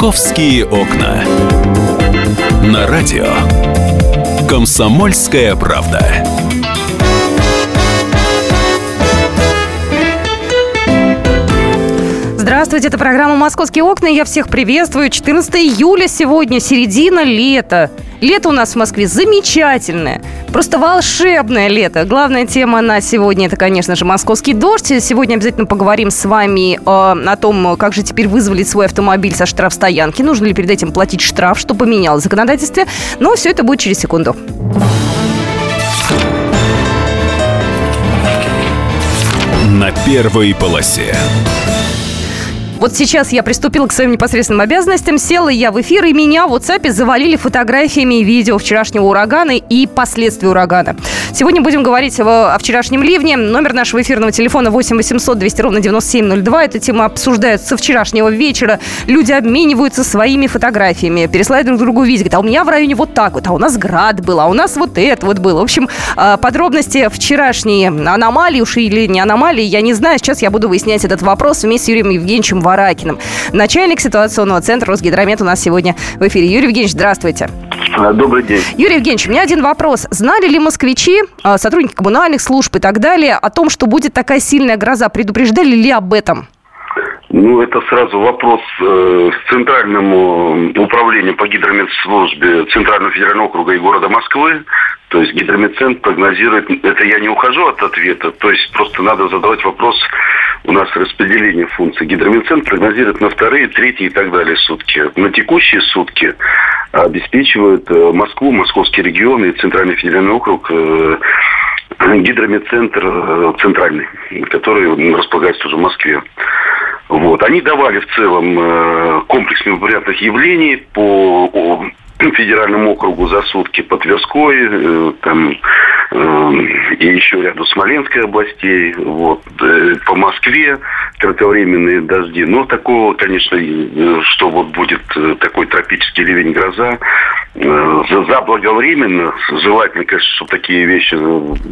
«Московские окна». На радио «Комсомольская правда». Здравствуйте, это программа «Московские окна». Я всех приветствую. 14 июля сегодня, середина лета. Лето у нас в Москве замечательное. Просто волшебное лето. Главная тема на сегодня это, конечно же, московский дождь. Сегодня обязательно поговорим с вами э, о том, как же теперь вызволить свой автомобиль со штрафстоянки. Нужно ли перед этим платить штраф, что поменялось в законодательстве. Но все это будет через секунду. На первой полосе. Вот сейчас я приступила к своим непосредственным обязанностям, села я в эфир, и меня в WhatsApp завалили фотографиями и видео вчерашнего урагана и последствий урагана. Сегодня будем говорить о, о вчерашнем ливне. Номер нашего эфирного телефона 8 800 200 ровно 9702. Эта тема обсуждается со вчерашнего вечера. Люди обмениваются своими фотографиями, пересылают друг другу видео. Говорят, а у меня в районе вот так вот, а у нас град был, а у нас вот это вот было. В общем, а, подробности вчерашние аномалии уж или не аномалии, я не знаю. Сейчас я буду выяснять этот вопрос вместе с Юрием Евгеньевичем Варакиным. Начальник ситуационного центра Росгидромет у нас сегодня в эфире. Юрий Евгеньевич, здравствуйте. Добрый день. Юрий Евгеньевич, у меня один вопрос. Знали ли москвичи, а, сотрудники коммунальных служб и так далее, о том, что будет такая сильная гроза? Предупреждали ли об этом? Ну, это сразу вопрос э, к Центральному управлению по гидрометслужбе Центрального федерального округа и города Москвы. То есть гидрометцентр прогнозирует, это я не ухожу от ответа, то есть просто надо задавать вопрос, у нас распределение функций. Гидрометцентр прогнозирует на вторые, третьи и так далее сутки. На текущие сутки обеспечивают э, Москву, Московский регион и Центральный федеральный округ э, гидрометцентр э, центральный, который располагается уже в Москве. Вот. Они давали в целом комплекс мероприятных явлений по федеральному округу за сутки по Тверской, э, там, э, и еще ряду Смоленской областей, вот, э, по Москве кратковременные дожди. Но такого, конечно, э, что вот будет э, такой тропический ливень гроза, э, заблаговременно, желательно, конечно, чтобы такие вещи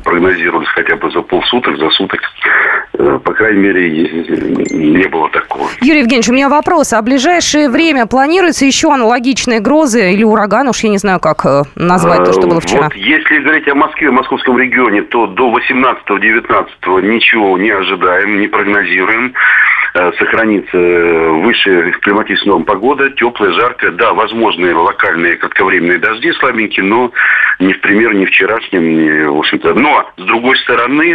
прогнозировались хотя бы за полсуток, за суток, по крайней мере, не было такого. Юрий Евгеньевич, у меня вопрос. А в ближайшее время планируется еще аналогичные грозы или ураган, уж я не знаю, как назвать то, что было вчера? Вот, если говорить о Москве, о московском регионе, то до 18-19 ничего не ожидаем, не прогнозируем. Э, сохранится выше климатических норм погода, теплая, жаркая. Да, возможны локальные кратковременные дожди слабенькие, но не в пример ни вчерашним, ни, в общем-то. Но, с другой стороны,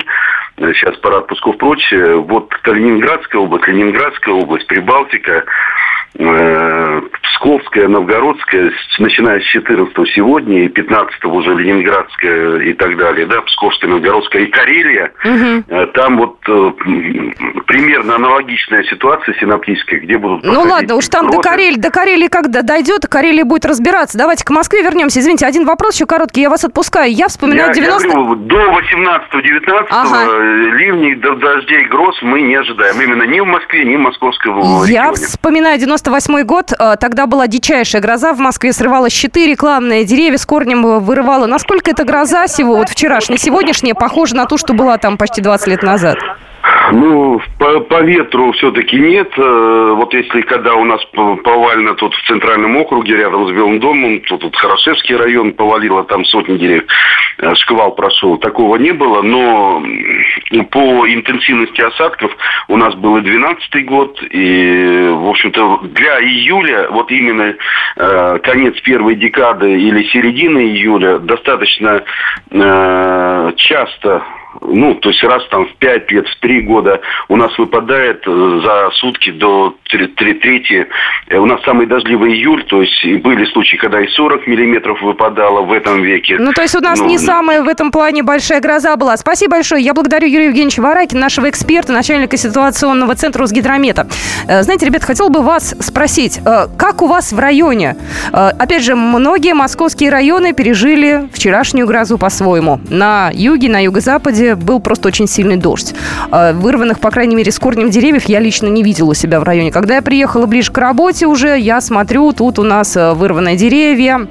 э, сейчас пора отпусков прочее, вот Калининградская область, Ленинградская область, Прибалтика, э, Псковская, Новгородская, начиная с 14 сегодня, и 15 уже Ленинградская и так далее, да, Псковская, Новгородская и Карелия, угу. там вот э, примерно аналогичная ситуация синаптическая, где будут... Ну ладно, уж там до Карелии, до Карелии когда дойдет, Карелия будет разбираться. Давайте к Москве вернемся. Извините, один вопрос еще короткий, я вас отпускаю. Я вспоминаю я, 90... Я говорю, до 18-19 ага. ливней, дождей, гроз мы не ожидаем. Именно ни в Москве, ни в Московском регионе. Я вспоминаю 98 год, э, тогда была дичайшая гроза. В Москве срывала щиты, рекламные деревья с корнем вырывала. Насколько эта гроза всего, вот вчерашняя, сегодняшняя, похожа на ту, что была там почти 20 лет назад? Ну, по, по ветру все-таки нет. Э, вот если когда у нас повалено тут в центральном округе, рядом с Белым домом, тут, тут Хорошевский район повалило, там сотни деревьев, э, шквал прошел. Такого не было, но по интенсивности осадков у нас был и 12 год, и, в общем-то, для июля, вот именно э, конец первой декады или середины июля, достаточно часто ну, то есть раз там в 5 лет, в 3 года у нас выпадает э, за сутки до 3, 3 трети. Э, у нас самый дождливый июль, то есть и были случаи, когда и 40 миллиметров выпадало в этом веке. Ну, то есть у нас ну, не самая в этом плане большая гроза была. Спасибо большое. Я благодарю Юрия Евгеньевича Варакина, нашего эксперта, начальника ситуационного центра Росгидромета. Э, знаете, ребят, хотел бы вас спросить, как у вас в районе? Опять же, многие московские районы пережили вчерашнюю грозу по-своему. На юге, на юго-западе городе был просто очень сильный дождь. А, вырванных, по крайней мере, с корнем деревьев я лично не видела у себя в районе. Когда я приехала ближе к работе уже, я смотрю, тут у нас э, вырванные деревья,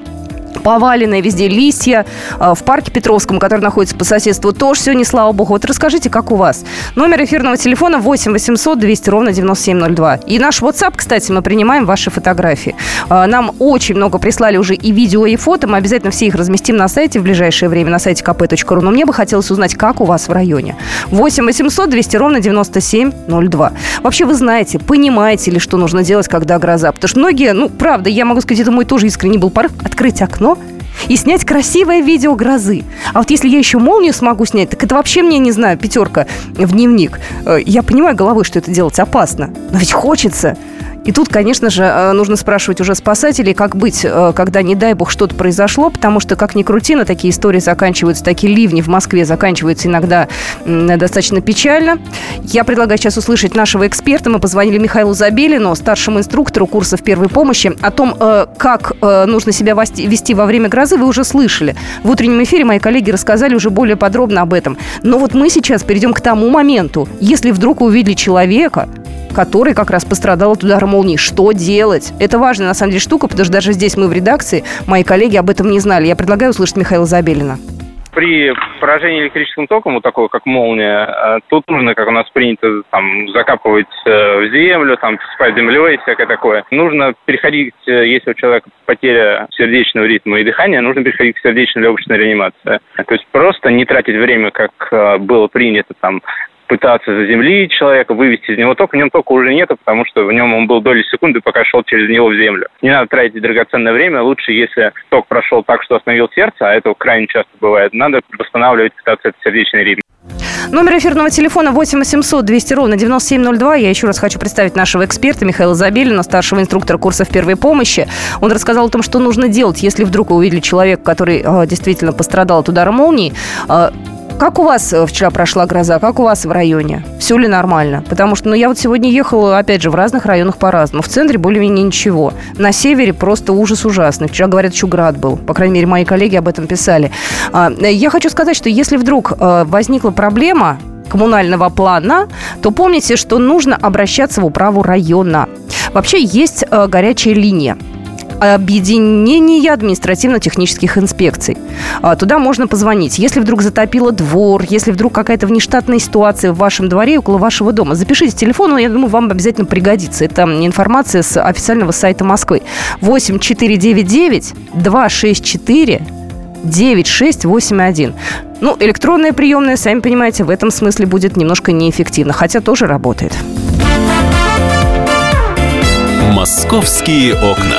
поваленные везде листья. А, в парке Петровском, который находится по соседству, тоже не слава богу. Вот расскажите, как у вас. Номер эфирного телефона 8 800 200 ровно 9702. И наш WhatsApp, кстати, мы принимаем ваши фотографии. А, нам очень много прислали уже и видео, и фото. Мы обязательно все их разместим на сайте в ближайшее время, на сайте kp.ru. Но мне бы хотелось узнать, как у вас в районе. 8 800 200 ровно 9702. Вообще, вы знаете, понимаете ли, что нужно делать, когда гроза? Потому что многие, ну, правда, я могу сказать, это мой тоже искренний был порыв, открыть окно и снять красивое видео грозы. А вот если я еще молнию смогу снять, так это вообще мне, не знаю, пятерка в дневник. Э, я понимаю головой, что это делать опасно, но ведь хочется. И тут, конечно же, э, нужно спрашивать уже спасателей, как быть, э, когда, не дай бог, что-то произошло, потому что, как ни крути, на такие истории заканчиваются, такие ливни в Москве заканчиваются иногда достаточно печально. Я предлагаю сейчас услышать нашего эксперта. Мы позвонили Михаилу Забелину, старшему инструктору курсов первой помощи. О том, э, как нужно себя вести во время грозы, вы уже слышали. В утреннем эфире мои коллеги рассказали уже более подробно об этом. Но вот мы сейчас перейдем к тому моменту, если вдруг увидели человека, который как раз пострадал от удара молнии. Что делать? Это важная, на самом деле, штука, потому что даже здесь мы в редакции, мои коллеги об этом не знали. Я предлагаю услышать Михаила Забелина при поражении электрическим током, вот такого, как молния, э, тут нужно, как у нас принято, там, закапывать э, в землю, там, спать землей и всякое такое. Нужно переходить, э, если у человека потеря сердечного ритма и дыхания, нужно переходить к сердечно-легочной реанимации. То есть просто не тратить время, как было принято там пытаться заземлить человека, вывести из него ток, в нем тока уже нету, потому что в нем он был доли секунды, пока шел через него в землю. Не надо тратить драгоценное время, лучше, если ток прошел так, что остановил сердце, а это крайне часто бывает, надо восстанавливать, пытаться этот сердечный ритм. Номер эфирного телефона 8 800 200 ровно 9702. Я еще раз хочу представить нашего эксперта Михаила Забелина, старшего инструктора курсов первой помощи. Он рассказал о том, что нужно делать, если вдруг вы увидели человека, который э, действительно пострадал от удара молнии. Э, как у вас э, вчера прошла гроза? Как у вас в районе? Все ли нормально? Потому что, ну, я вот сегодня ехала, опять же, в разных районах по-разному. В центре более-менее ничего. На севере просто ужас ужасный. Вчера, говорят, еще град был. По крайней мере, мои коллеги об этом писали. А, я хочу сказать, что если вдруг э, возникла проблема, коммунального плана, то помните, что нужно обращаться в управу района. Вообще есть э, горячая линия объединения административно-технических инспекций. А, туда можно позвонить. Если вдруг затопило двор, если вдруг какая-то внештатная ситуация в вашем дворе, около вашего дома, запишите телефон, я думаю, вам обязательно пригодится. Это информация с официального сайта Москвы. 8499 264 9681. Ну, электронная приемная, сами понимаете, в этом смысле будет немножко неэффективно, хотя тоже работает. Московские окна.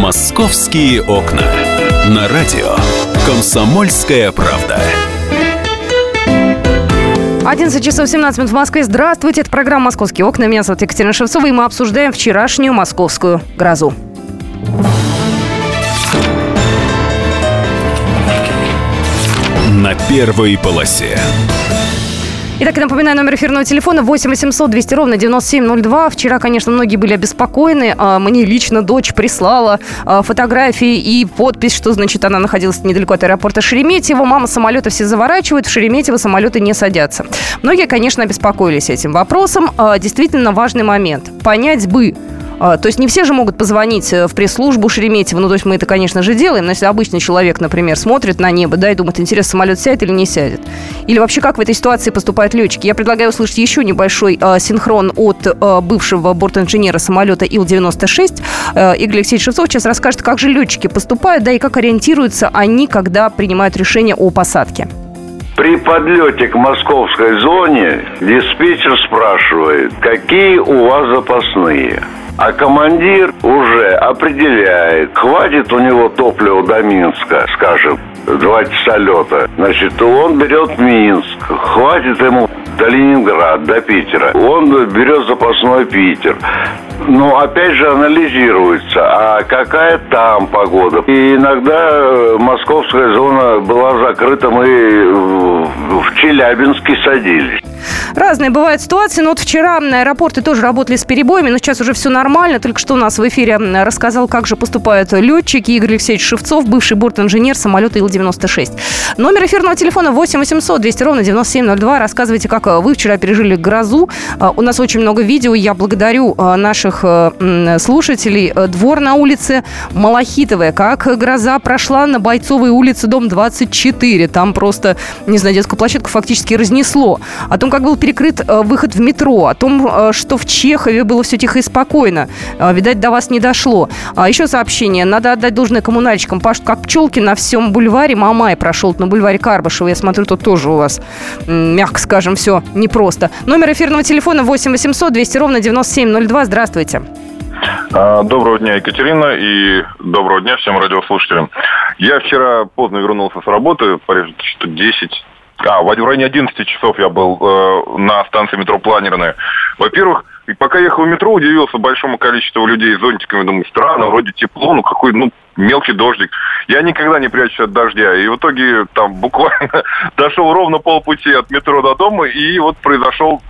«Московские окна». На радио «Комсомольская правда». 11 часов 17 минут в Москве. Здравствуйте, это программа «Московские окна». Меня зовут Екатерина Шевцова, и мы обсуждаем вчерашнюю московскую грозу. На первой полосе. Итак, я напоминаю, номер эфирного телефона 8 800 200 ровно 9702. Вчера, конечно, многие были обеспокоены. А, мне лично дочь прислала а, фотографии и подпись, что, значит, она находилась недалеко от аэропорта Шереметьево. Мама самолеты все заворачивают, в Шереметьево самолеты не садятся. Многие, конечно, обеспокоились этим вопросом. А, действительно важный момент. Понять бы, то есть не все же могут позвонить э, в пресс-службу Шереметьево. Ну, то есть мы это, конечно же, делаем. Но если обычный человек, например, смотрит на небо, да, и думает, интересно, самолет сядет или не сядет. Или вообще, как в этой ситуации поступают летчики. Я предлагаю услышать еще небольшой э, синхрон от э, бывшего бортинженера самолета Ил-96. Э, Игорь Алексеевич Шевцов сейчас расскажет, как же летчики поступают, да, и как ориентируются они, когда принимают решение о посадке. При подлете к московской зоне диспетчер спрашивает, какие у вас запасные а командир уже определяет, хватит у него топлива до Минска, скажем, два часа лета. Значит, он берет Минск. Хватит ему до Ленинграда, до Питера. Он берет запасной Питер. Ну, опять же, анализируется, а какая там погода. И иногда э, московская зона была закрыта, мы в Челябинске садились. Разные бывают ситуации. Но вот вчера аэропорты тоже работали с перебоями, но сейчас уже все нормально. Только что у нас в эфире рассказал, как же поступают летчики. Игорь Алексеевич Шевцов, бывший борт-инженер самолета Ил-96. Номер эфирного телефона 8 800 200 ровно 9702. Рассказывайте, как вы вчера пережили грозу. А, у нас очень много видео. Я благодарю а, наших э, слушателей. Двор на улице Малахитовая. Как гроза прошла на Бойцовой улице, дом 24. Там просто, не знаю, детскую площадку фактически разнесло. О том, как был перекрыт э, выход в метро, о том, э, что в Чехове было все тихо и спокойно. Э, видать, до вас не дошло. А еще сообщение. Надо отдать должное коммунальщикам. Пашут как пчелки на всем бульваре. Мамай прошел на бульваре Карбышева. Я смотрю, тут тоже у вас, мягко скажем, все непросто. Номер эфирного телефона 8 800 200 ровно 9702. Здравствуйте. А, доброго дня, Екатерина, и доброго дня всем радиослушателям. Я вчера поздно вернулся с работы, порядка 10 а, в районе 11 часов я был э, на станции метро Планерная. Во-первых, и пока ехал в метро, удивился большому количеству людей с зонтиками. Думаю, странно, вроде тепло, ну какой, ну, мелкий дождик. Я никогда не прячусь от дождя. И в итоге там буквально дошел ровно полпути от метро до дома, и вот произошел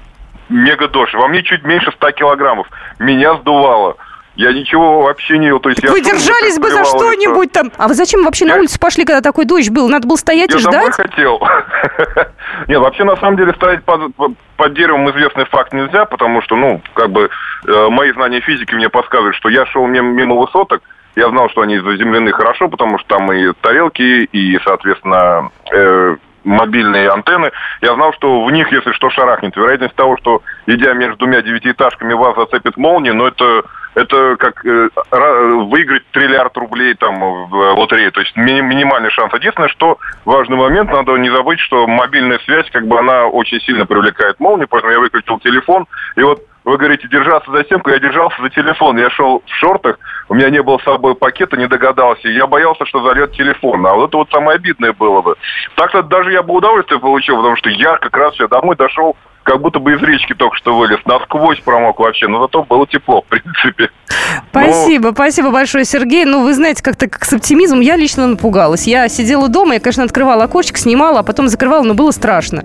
мега дождь. Во мне чуть меньше 100 килограммов. Меня сдувало. Я ничего вообще не... То есть так я вы держались бы за что-нибудь там. А вы зачем вообще я... на улицу пошли, когда такой дождь был? Надо было стоять я и ждать? Я хотел. Нет, вообще, на самом деле, стоять под, под деревом известный факт нельзя, потому что, ну, как бы, э, мои знания физики мне подсказывают, что я шел мимо, мимо высоток, я знал, что они заземлены хорошо, потому что там и тарелки, и, соответственно, э, мобильные антенны. Я знал, что в них, если что, шарахнет. Вероятность того, что, идя между двумя девятиэтажками, вас зацепит молния, но это это как э, выиграть триллиард рублей там в лотерее. То есть ми- минимальный шанс. Единственное, что важный момент, надо не забыть, что мобильная связь, как бы она очень сильно привлекает молнию, поэтому я выключил телефон. И вот вы говорите, держаться за стенку, я держался за телефон. Я шел в шортах, у меня не было с собой пакета, не догадался. Я боялся, что зальет телефон. А вот это вот самое обидное было бы. Так-то даже я бы удовольствие получил, потому что я как раз я домой дошел как будто бы из речки только что вылез. Насквозь промок вообще, но зато было тепло, в принципе. Спасибо, ну... спасибо большое, Сергей. Ну, вы знаете, как-то как с оптимизмом я лично напугалась. Я сидела дома, я, конечно, открывала окошечко, снимала, а потом закрывала, но было страшно.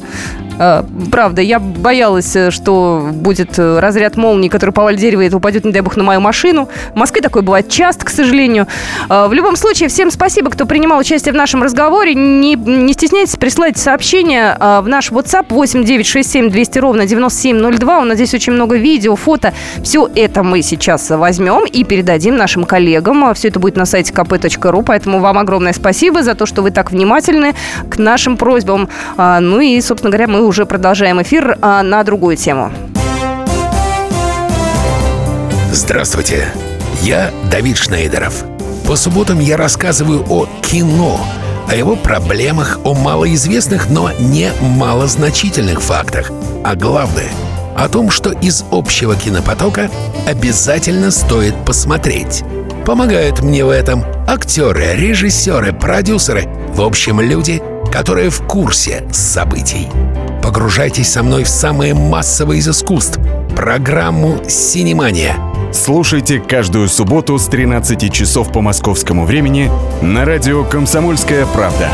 А, правда, я боялась, э, что будет э, разряд молнии, который повалит дерево, и это упадет, не дай бог, на мою машину. В Москве такое бывает часто, к сожалению. В любом случае, всем спасибо, кто принимал участие в нашем разговоре. Не, не стесняйтесь, присылайте сообщения в наш WhatsApp 8967 200 ровно 9702. У нас здесь очень много видео, фото. Все это мы сейчас возьмем и передадим нашим коллегам. Все это будет на сайте kp.ru, поэтому вам огромное спасибо за то, что вы так внимательны к нашим просьбам. Ну и, собственно говоря, мы уже продолжаем эфир а, на другую тему. Здравствуйте, я Давид Шнейдеров. По субботам я рассказываю о кино, о его проблемах, о малоизвестных, но не малозначительных фактах. А главное – о том, что из общего кинопотока обязательно стоит посмотреть. Помогают мне в этом актеры, режиссеры, продюсеры, в общем, люди, которые в курсе событий. Погружайтесь со мной в самое массовое из искусств – программу «Синемания». Слушайте каждую субботу с 13 часов по московскому времени на радио «Комсомольская правда».